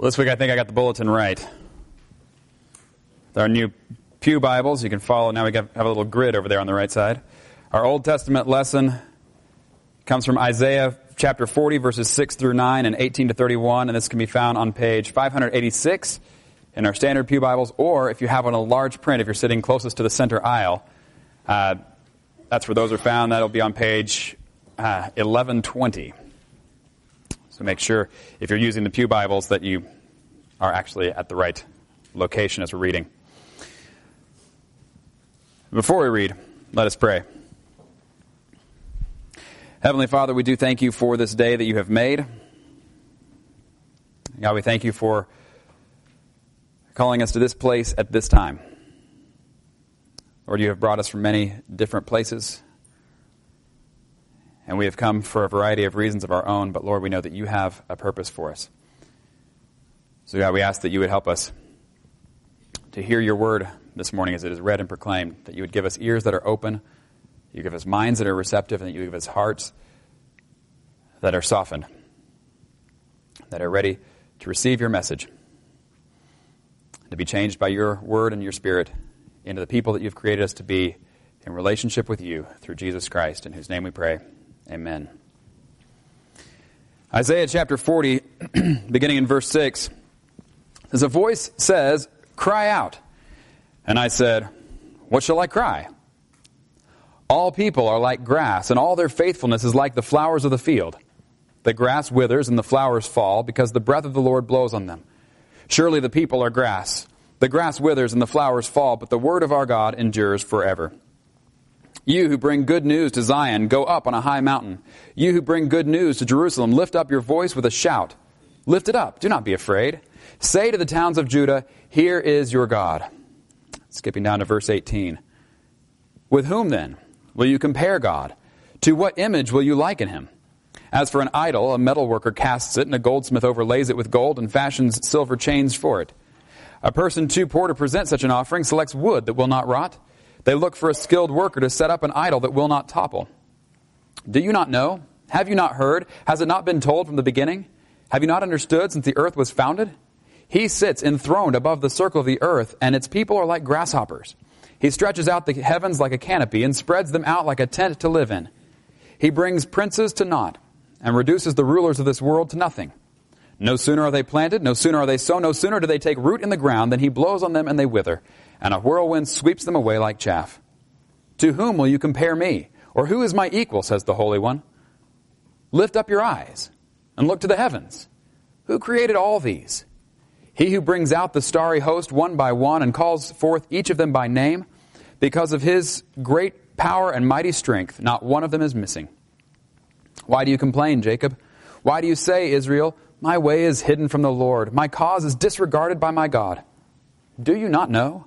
Well, this week I think I got the bulletin right. Our new Pew Bibles, you can follow. Now we have a little grid over there on the right side. Our Old Testament lesson comes from Isaiah chapter 40, verses 6 through 9 and 18 to 31, and this can be found on page 586 in our standard Pew Bibles, or if you have on a large print, if you're sitting closest to the center aisle, uh, that's where those are found. That'll be on page uh, 1120. So make sure, if you're using the Pew Bibles, that you are actually at the right location as we're reading. Before we read, let us pray. Heavenly Father, we do thank you for this day that you have made. God, we thank you for calling us to this place at this time. Lord, you have brought us from many different places, and we have come for a variety of reasons of our own, but Lord, we know that you have a purpose for us. So, God, we ask that you would help us to hear your word this morning as it is read and proclaimed, that you would give us ears that are open, you give us minds that are receptive, and that you give us hearts that are softened, that are ready to receive your message, to be changed by your word and your spirit into the people that you've created us to be in relationship with you through Jesus Christ, in whose name we pray. Amen. Isaiah chapter 40, beginning in verse 6, says, A voice says, Cry out. And I said, What shall I cry? All people are like grass, and all their faithfulness is like the flowers of the field. The grass withers and the flowers fall, because the breath of the Lord blows on them. Surely the people are grass. The grass withers and the flowers fall, but the word of our God endures forever. You who bring good news to Zion, go up on a high mountain. You who bring good news to Jerusalem, lift up your voice with a shout. Lift it up. Do not be afraid. Say to the towns of Judah, Here is your God. Skipping down to verse 18. With whom then will you compare God? To what image will you liken him? As for an idol, a metal worker casts it, and a goldsmith overlays it with gold and fashions silver chains for it. A person too poor to present such an offering selects wood that will not rot they look for a skilled worker to set up an idol that will not topple. Do you not know? Have you not heard? Has it not been told from the beginning? Have you not understood since the earth was founded? He sits enthroned above the circle of the earth, and its people are like grasshoppers. He stretches out the heavens like a canopy and spreads them out like a tent to live in. He brings princes to naught and reduces the rulers of this world to nothing. No sooner are they planted, no sooner are they sown, no sooner do they take root in the ground than he blows on them and they wither and a whirlwind sweeps them away like chaff. To whom will you compare me? Or who is my equal, says the Holy One? Lift up your eyes and look to the heavens. Who created all these? He who brings out the starry host one by one and calls forth each of them by name, because of his great power and mighty strength, not one of them is missing. Why do you complain, Jacob? Why do you say, Israel, my way is hidden from the Lord, my cause is disregarded by my God? Do you not know?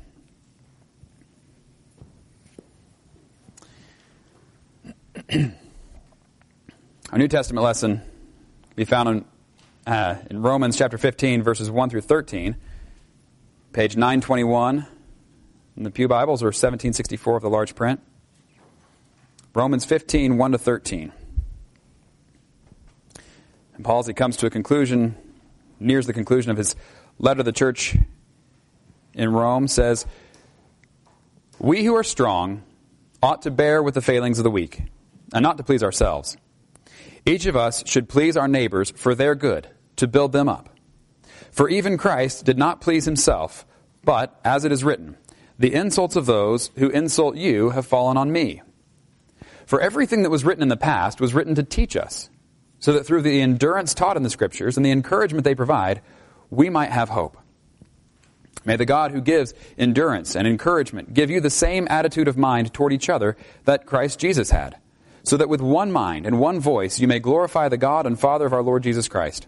Our New Testament lesson be found in, uh, in Romans chapter 15, verses 1 through 13, page 921 in the Pew Bibles, or 1764 of the large print. Romans 15, 1 to 13. And Paul, as he comes to a conclusion, nears the conclusion of his letter to the church in Rome, says, We who are strong ought to bear with the failings of the weak and not to please ourselves. Each of us should please our neighbors for their good, to build them up. For even Christ did not please himself, but, as it is written, the insults of those who insult you have fallen on me. For everything that was written in the past was written to teach us, so that through the endurance taught in the Scriptures and the encouragement they provide, we might have hope. May the God who gives endurance and encouragement give you the same attitude of mind toward each other that Christ Jesus had so that with one mind and one voice you may glorify the God and Father of our Lord Jesus Christ.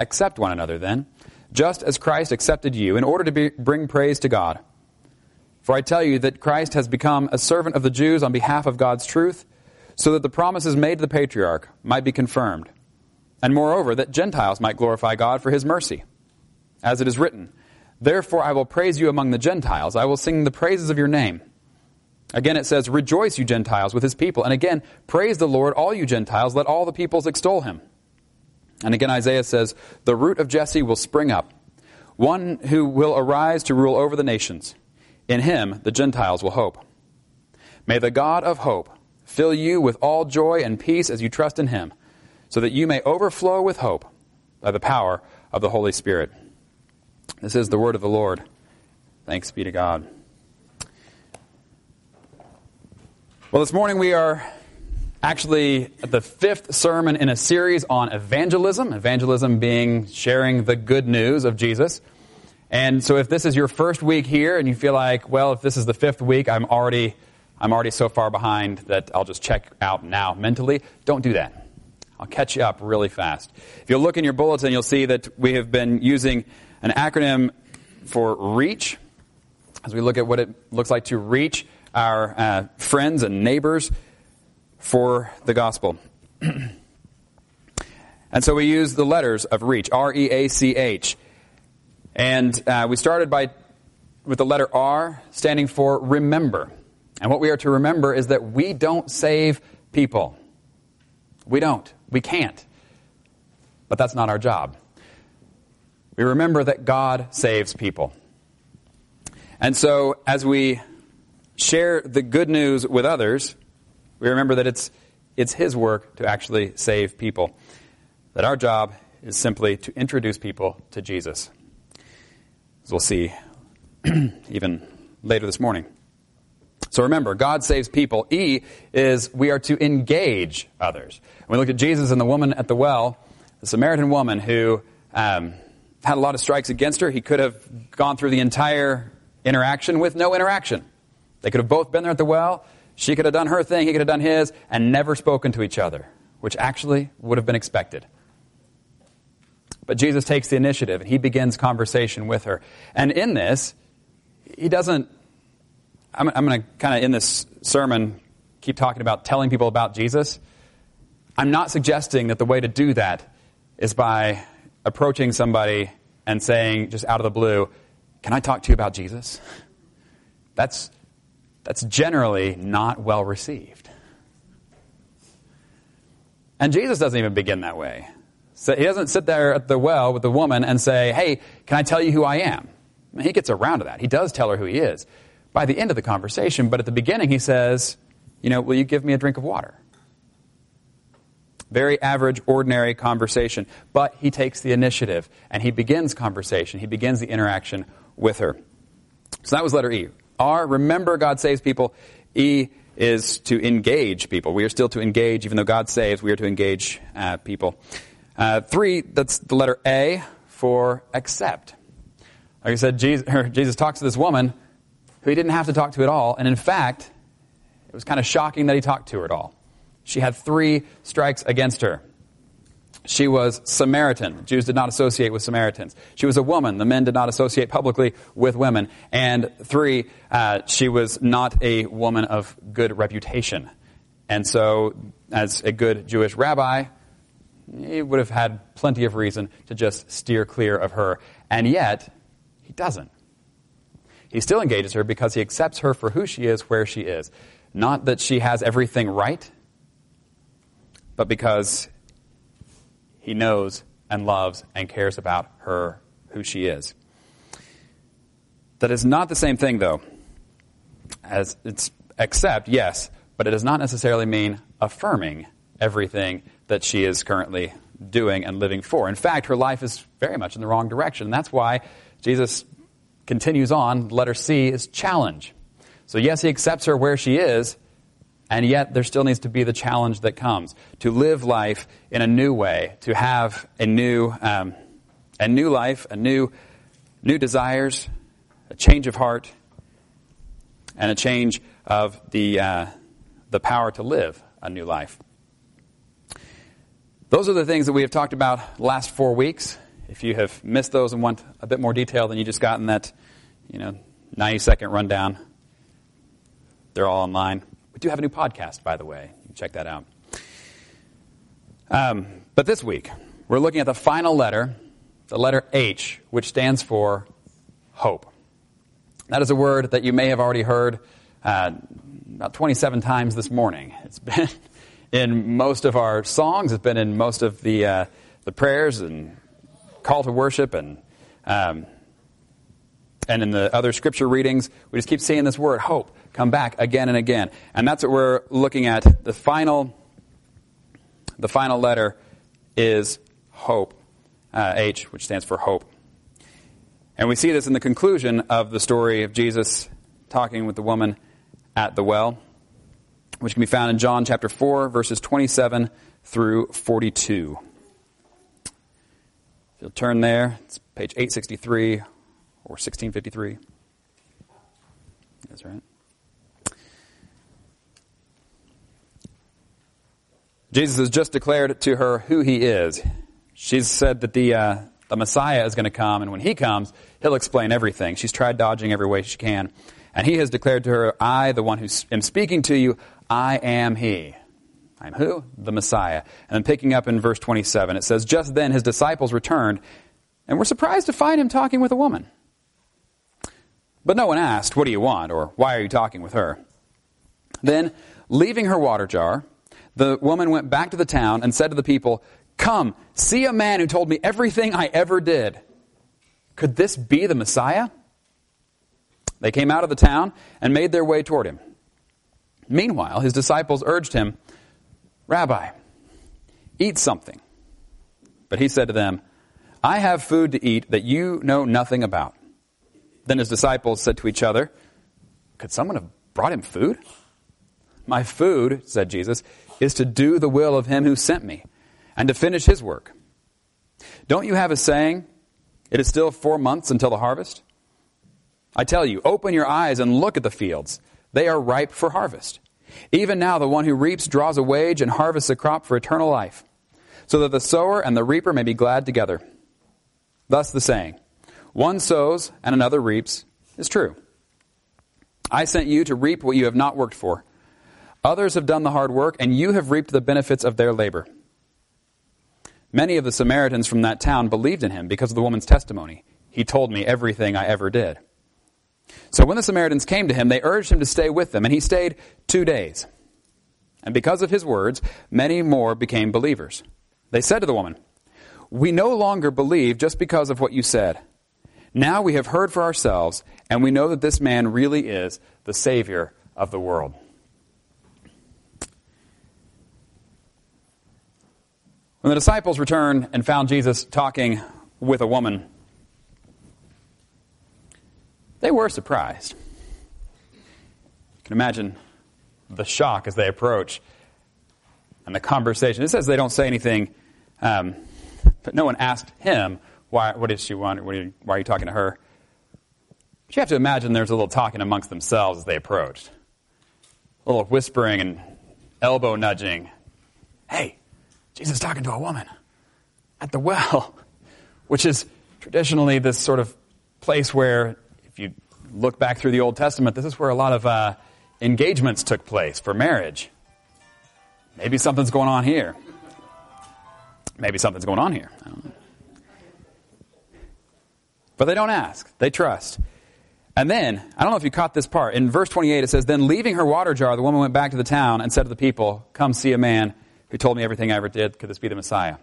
Accept one another, then, just as Christ accepted you, in order to be, bring praise to God. For I tell you that Christ has become a servant of the Jews on behalf of God's truth, so that the promises made to the patriarch might be confirmed, and moreover, that Gentiles might glorify God for his mercy. As it is written, Therefore I will praise you among the Gentiles, I will sing the praises of your name. Again it says, Rejoice, you Gentiles, with his people. And again, praise the Lord, all you Gentiles, let all the peoples extol him. And again, Isaiah says, The root of Jesse will spring up, one who will arise to rule over the nations. In him, the Gentiles will hope. May the God of hope fill you with all joy and peace as you trust in him, so that you may overflow with hope by the power of the Holy Spirit. This is the word of the Lord. Thanks be to God. Well, this morning we are actually the fifth sermon in a series on evangelism, evangelism being sharing the good news of Jesus. And so if this is your first week here and you feel like, well, if this is the fifth week, I'm already I'm already so far behind that I'll just check out now mentally, don't do that. I'll catch you up really fast. If you'll look in your bulletin, you'll see that we have been using an acronym for REACH as we look at what it looks like to reach our uh, friends and neighbors for the gospel. and so we use the letters of reach, R E A C H. And uh, we started by with the letter R standing for remember. And what we are to remember is that we don't save people. We don't. We can't. But that's not our job. We remember that God saves people. And so as we share the good news with others, we remember that it's, it's His work to actually save people. That our job is simply to introduce people to Jesus. As we'll see even later this morning. So remember, God saves people. E is we are to engage others. When we look at Jesus and the woman at the well, the Samaritan woman who um, had a lot of strikes against her, he could have gone through the entire interaction with no interaction. They could have both been there at the well. She could have done her thing, he could have done his, and never spoken to each other, which actually would have been expected. But Jesus takes the initiative and he begins conversation with her. And in this, he doesn't. I'm, I'm going to kind of, in this sermon, keep talking about telling people about Jesus. I'm not suggesting that the way to do that is by approaching somebody and saying, just out of the blue, Can I talk to you about Jesus? That's, that's generally not well received. And Jesus doesn't even begin that way. So he doesn't sit there at the well with the woman and say, Hey, can I tell you who I am? He gets around to that. He does tell her who he is by the end of the conversation, but at the beginning he says, You know, will you give me a drink of water? Very average, ordinary conversation. But he takes the initiative and he begins conversation. He begins the interaction with her. So that was letter E. R, remember God saves people. E is to engage people. We are still to engage, even though God saves, we are to engage uh, people. Uh, three, that's the letter A for accept. Like I said, Jesus, Jesus talks to this woman who he didn't have to talk to at all, and in fact, it was kind of shocking that he talked to her at all. She had three strikes against her. She was Samaritan. Jews did not associate with Samaritans. She was a woman. The men did not associate publicly with women. And three, uh, she was not a woman of good reputation. And so, as a good Jewish rabbi, he would have had plenty of reason to just steer clear of her. And yet, he doesn't. He still engages her because he accepts her for who she is, where she is. Not that she has everything right, but because he knows and loves and cares about her, who she is. That is not the same thing, though, as it's accept, yes, but it does not necessarily mean affirming everything that she is currently doing and living for. In fact, her life is very much in the wrong direction. And that's why Jesus continues on. Letter C is challenge. So, yes, he accepts her where she is, and yet, there still needs to be the challenge that comes to live life in a new way, to have a new, um, a new life, a new, new desires, a change of heart, and a change of the, uh, the power to live a new life. Those are the things that we have talked about last four weeks. If you have missed those and want a bit more detail than you just got in that, you know, 90 second rundown, they're all online. We do have a new podcast, by the way. You check that out. Um, but this week, we're looking at the final letter, the letter H, which stands for hope. That is a word that you may have already heard uh, about 27 times this morning. It's been in most of our songs, it's been in most of the, uh, the prayers and call to worship and, um, and in the other scripture readings. We just keep seeing this word, hope, come back again and again. And that's what we're looking at. The final, the final letter is hope, uh, H, which stands for hope. And we see this in the conclusion of the story of Jesus talking with the woman at the well, which can be found in John chapter 4, verses 27 through 42. If you'll turn there, it's page 863 or 1653. That's right. Jesus has just declared to her who he is. She's said that the, uh, the Messiah is going to come, and when he comes, he'll explain everything. She's tried dodging every way she can. And he has declared to her, I, the one who am speaking to you, I am he. I'm who? The Messiah. And then picking up in verse 27, it says, Just then his disciples returned and were surprised to find him talking with a woman. But no one asked, What do you want? or Why are you talking with her? Then, leaving her water jar, the woman went back to the town and said to the people, Come, see a man who told me everything I ever did. Could this be the Messiah? They came out of the town and made their way toward him. Meanwhile, his disciples urged him, Rabbi, eat something. But he said to them, I have food to eat that you know nothing about. Then his disciples said to each other, Could someone have brought him food? My food, said Jesus, is to do the will of him who sent me and to finish his work. Don't you have a saying, It is still four months until the harvest? I tell you, open your eyes and look at the fields. They are ripe for harvest. Even now, the one who reaps draws a wage and harvests a crop for eternal life, so that the sower and the reaper may be glad together. Thus the saying, one sows and another reaps, is true. I sent you to reap what you have not worked for. Others have done the hard work, and you have reaped the benefits of their labor. Many of the Samaritans from that town believed in him because of the woman's testimony. He told me everything I ever did. So when the Samaritans came to him, they urged him to stay with them, and he stayed two days. And because of his words, many more became believers. They said to the woman, We no longer believe just because of what you said. Now we have heard for ourselves, and we know that this man really is the Savior of the world. When the disciples returned and found Jesus talking with a woman, they were surprised. You can imagine the shock as they approach and the conversation. It says they don't say anything, um, but no one asked him, why, what does she want? You, why are you talking to her? But you have to imagine there's a little talking amongst themselves as they approached. A little whispering and elbow nudging. Hey, Jesus talking to a woman at the well, which is traditionally this sort of place where, if you look back through the Old Testament, this is where a lot of uh, engagements took place for marriage. Maybe something's going on here. Maybe something's going on here. But they don't ask, they trust. And then, I don't know if you caught this part. In verse 28, it says, Then leaving her water jar, the woman went back to the town and said to the people, Come see a man who told me everything I ever did. Could this be the Messiah?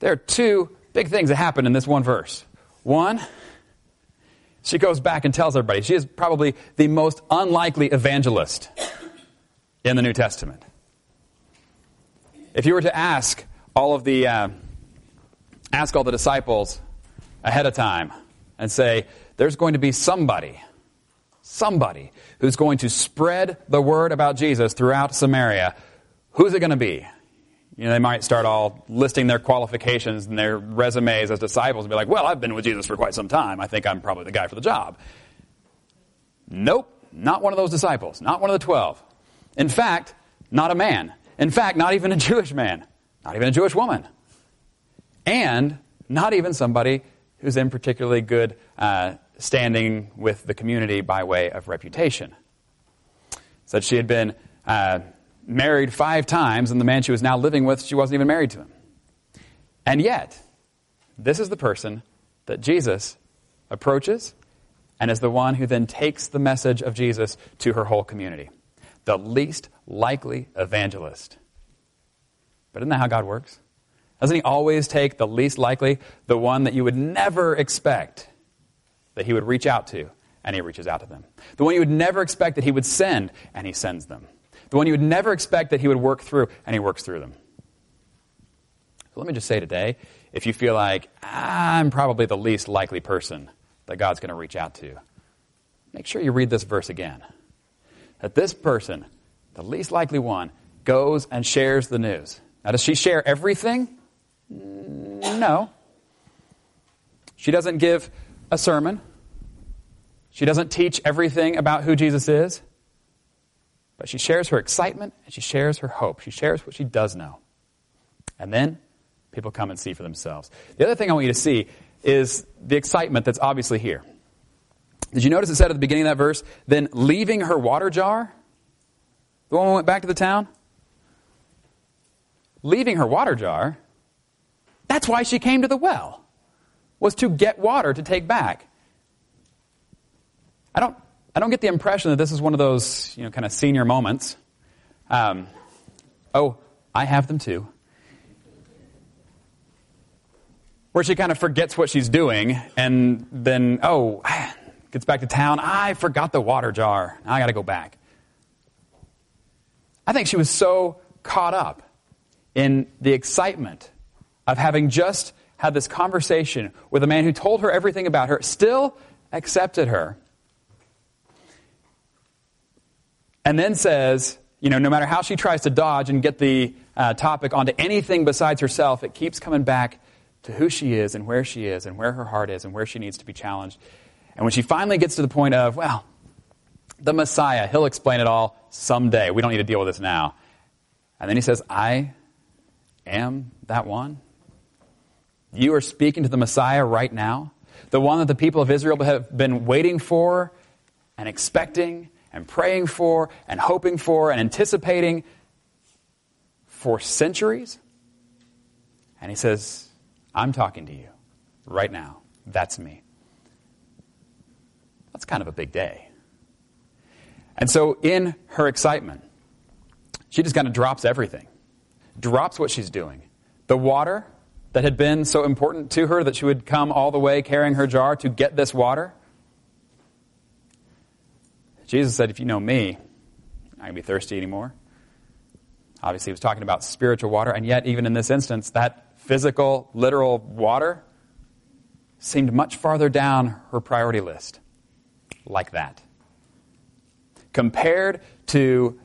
There are two big things that happen in this one verse. One, she goes back and tells everybody. She is probably the most unlikely evangelist in the New Testament. If you were to ask all of the uh, ask all the disciples ahead of time and say, "There's going to be somebody, somebody who's going to spread the word about Jesus throughout Samaria," Who's it going to be? You know, they might start all listing their qualifications and their resumes as disciples and be like, well, I've been with Jesus for quite some time. I think I'm probably the guy for the job. Nope, not one of those disciples, not one of the twelve. In fact, not a man. In fact, not even a Jewish man, not even a Jewish woman. And not even somebody who's in particularly good uh, standing with the community by way of reputation. Said she had been uh, married five times, and the man she was now living with, she wasn't even married to him. And yet, this is the person that Jesus approaches and is the one who then takes the message of Jesus to her whole community. The least likely evangelist. But isn't that how God works? Doesn't He always take the least likely, the one that you would never expect that He would reach out to, and He reaches out to them? The one you would never expect that He would send, and He sends them. The one you would never expect that He would work through, and He works through them. So let me just say today if you feel like, I'm probably the least likely person that God's going to reach out to, make sure you read this verse again. That this person, the least likely one, goes and shares the news. Now, does she share everything? No. She doesn't give a sermon. She doesn't teach everything about who Jesus is. But she shares her excitement and she shares her hope. She shares what she does know. And then people come and see for themselves. The other thing I want you to see is the excitement that's obviously here. Did you notice it said at the beginning of that verse, then leaving her water jar? The woman went back to the town? Leaving her water jar? That's why she came to the well, was to get water to take back. I don't, I don't get the impression that this is one of those, you know, kind of senior moments. Um, oh, I have them too. where she kind of forgets what she's doing and then, oh, gets back to town. I forgot the water jar. I got to go back. I think she was so caught up in the excitement of having just had this conversation with a man who told her everything about her, still accepted her, and then says, you know, no matter how she tries to dodge and get the uh, topic onto anything besides herself, it keeps coming back to who she is and where she is and where her heart is and where she needs to be challenged. And when she finally gets to the point of, well, the Messiah, he'll explain it all someday. We don't need to deal with this now. And then he says, I am that one. You are speaking to the Messiah right now, the one that the people of Israel have been waiting for and expecting and praying for and hoping for and anticipating for centuries. And he says, I'm talking to you right now. That's me. That's kind of a big day. And so, in her excitement, she just kind of drops everything, drops what she's doing. The water that had been so important to her that she would come all the way carrying her jar to get this water. Jesus said, If you know me, I'm not going to be thirsty anymore. Obviously, he was talking about spiritual water, and yet, even in this instance, that physical, literal water seemed much farther down her priority list. Like that. Compared to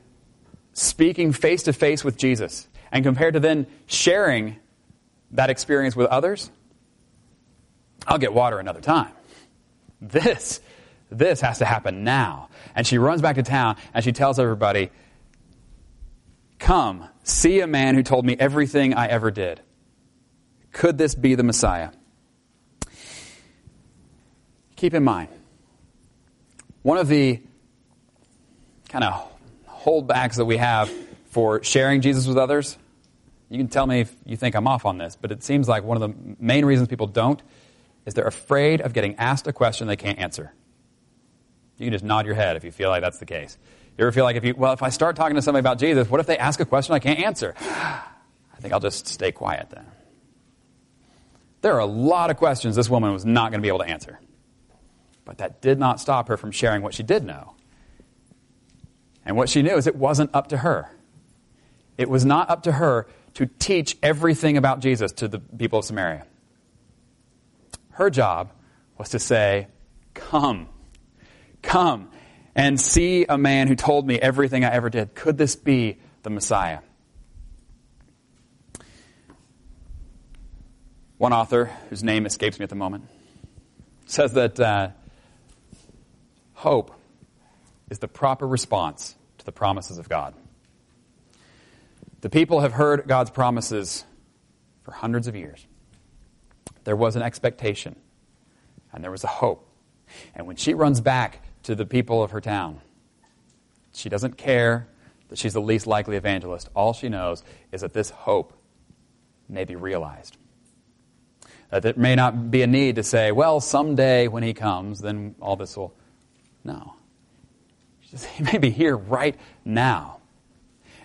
speaking face to face with Jesus, and compared to then sharing that experience with others, I'll get water another time. This, this has to happen now. And she runs back to town and she tells everybody, Come, see a man who told me everything I ever did. Could this be the Messiah? Keep in mind, one of the kind of holdbacks that we have for sharing Jesus with others, you can tell me if you think I'm off on this, but it seems like one of the main reasons people don't is they're afraid of getting asked a question they can't answer. You can just nod your head if you feel like that's the case. You ever feel like if you, well, if I start talking to somebody about Jesus, what if they ask a question I can't answer? I think I'll just stay quiet then. There are a lot of questions this woman was not going to be able to answer. But that did not stop her from sharing what she did know. And what she knew is it wasn't up to her. It was not up to her to teach everything about Jesus to the people of Samaria. Her job was to say, Come, come and see a man who told me everything I ever did. Could this be the Messiah? One author, whose name escapes me at the moment, says that uh, hope is the proper response to the promises of God. The people have heard God's promises for hundreds of years. there was an expectation and there was a hope. And when she runs back to the people of her town, she doesn't care that she's the least likely evangelist. All she knows is that this hope may be realized. That there may not be a need to say, well, someday when he comes, then all this will. No. He may be here right now.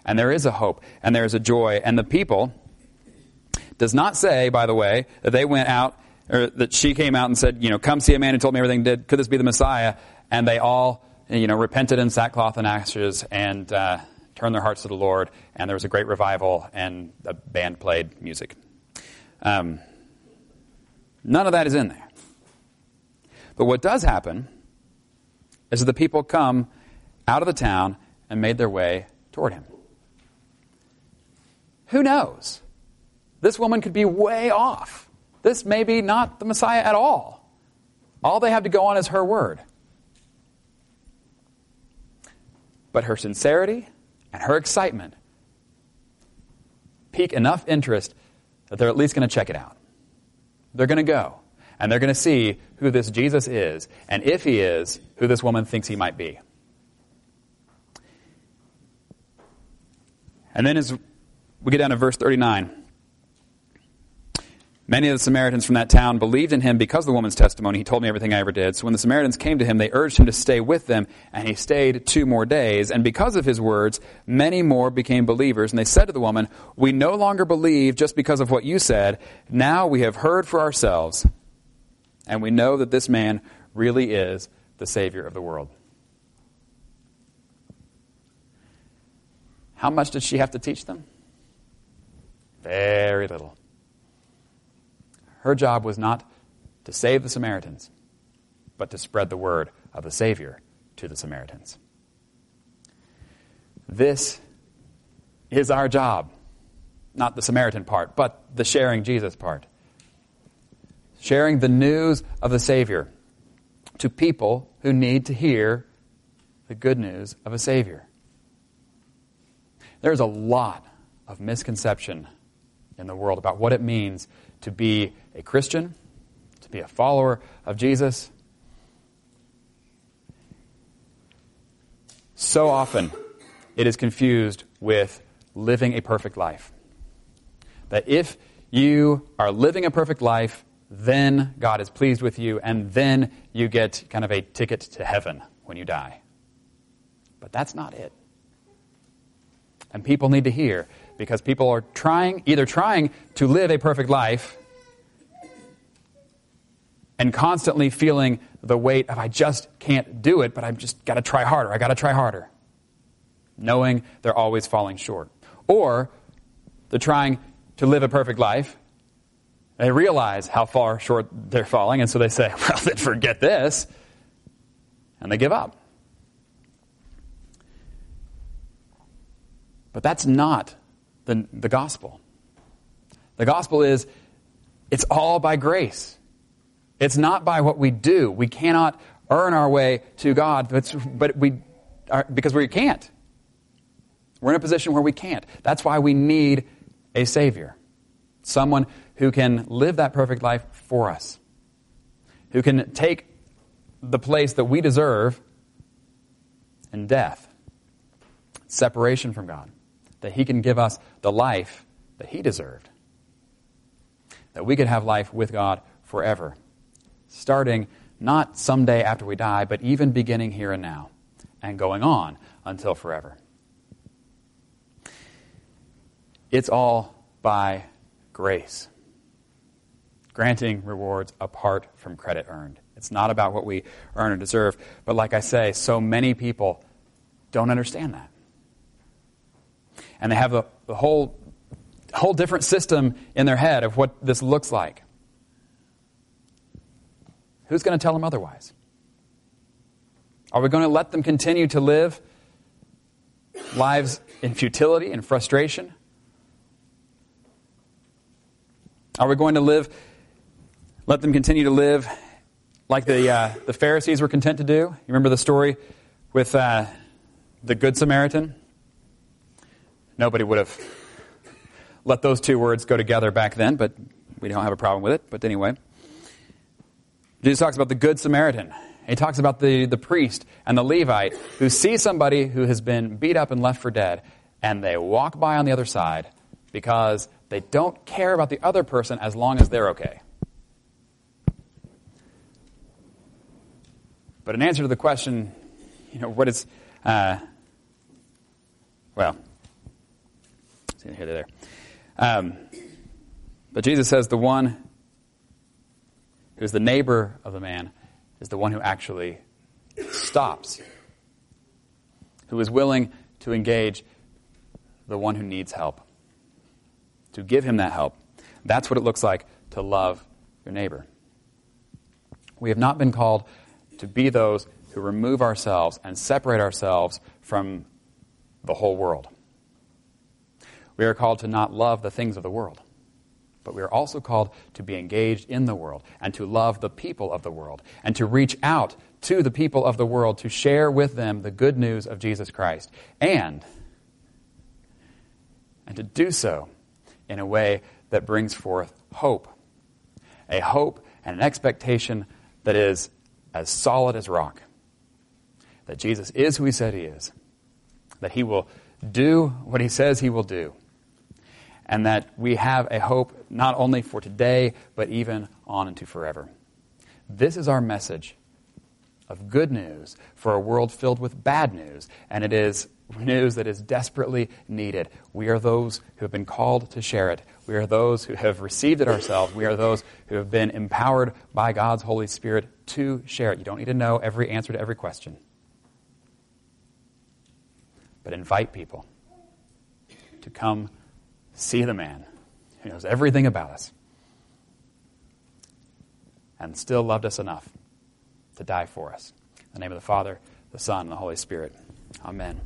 And there is a hope, and there is a joy. And the people does not say, by the way, that they went out, or that she came out and said, you know, come see a man who told me everything did. Could this be the Messiah? And they all, you know, repented in sackcloth and ashes and uh, turned their hearts to the Lord. And there was a great revival, and the band played music. Um, none of that is in there. But what does happen is that the people come out of the town and made their way toward him. Who knows? This woman could be way off. This may be not the Messiah at all. All they have to go on is her word. But her sincerity and her excitement pique enough interest that they're at least going to check it out. They're going to go, and they're going to see who this Jesus is, and if he is, who this woman thinks he might be. And then as we get down to verse 39, Many of the Samaritans from that town believed in him because of the woman's testimony. He told me everything I ever did. So when the Samaritans came to him, they urged him to stay with them, and he stayed two more days. And because of his words, many more became believers. And they said to the woman, We no longer believe just because of what you said. Now we have heard for ourselves, and we know that this man really is the Savior of the world. How much did she have to teach them? Very little. Her job was not to save the Samaritans, but to spread the word of the Savior to the Samaritans. This is our job. Not the Samaritan part, but the sharing Jesus part. Sharing the news of the Savior to people who need to hear the good news of a Savior. There's a lot of misconception in the world about what it means to be a Christian, to be a follower of Jesus. So often, it is confused with living a perfect life. That if you are living a perfect life, then God is pleased with you, and then you get kind of a ticket to heaven when you die. But that's not it. And people need to hear because people are trying, either trying to live a perfect life and constantly feeling the weight of, I just can't do it, but I've just got to try harder. I got to try harder. Knowing they're always falling short. Or they're trying to live a perfect life. They realize how far short they're falling, and so they say, well, then forget this. And they give up. But that's not the, the gospel. The gospel is it's all by grace. It's not by what we do. We cannot earn our way to God, but, but we are, because we can't. We're in a position where we can't. That's why we need a Savior. Someone who can live that perfect life for us, who can take the place that we deserve in death, separation from God that He can give us the life that He deserved. That we could have life with God forever, starting not someday after we die, but even beginning here and now, and going on until forever. It's all by grace, granting rewards apart from credit earned. It's not about what we earn or deserve. But like I say, so many people don't understand that and they have a, a whole, whole different system in their head of what this looks like. Who's going to tell them otherwise? Are we going to let them continue to live lives in futility and frustration? Are we going to live, let them continue to live like the, uh, the Pharisees were content to do? You remember the story with uh, the Good Samaritan? Nobody would have let those two words go together back then, but We don't have a problem with it, but anyway. Jesus talks about the Good Samaritan. He talks about the, the priest and the Levite who see somebody who has been beat up and left for dead, and they walk by on the other side because they don't care about the other person as long as they're okay. But in answer to the question, you know, what is, uh, well, here, there. Um, but Jesus says the one who's the neighbor of the man is the one who actually stops, who is willing to engage the one who needs help, to give him that help. That's what it looks like to love your neighbor. We have not been called to be those who remove ourselves and separate ourselves from the whole world. We are called to not love the things of the world, but we are also called to be engaged in the world and to love the people of the world and to reach out to the people of the world to share with them the good news of Jesus Christ and and to do so in a way that brings forth hope. A hope and an expectation that is as solid as rock. That Jesus is who he said he is. That he will do what he says he will do and that we have a hope not only for today, but even on into forever. This is our message of good news for a world filled with bad news, and it is news that is desperately needed. We are those who have been called to share it. We are those who have received it ourselves. We are those who have been empowered by God's Holy Spirit to share it. You don't need to know every answer to every question, but invite people to come see the man who knows everything about us and still loved us enough to die for us. In the name of the Father, the Son, and the Holy Spirit. Amen.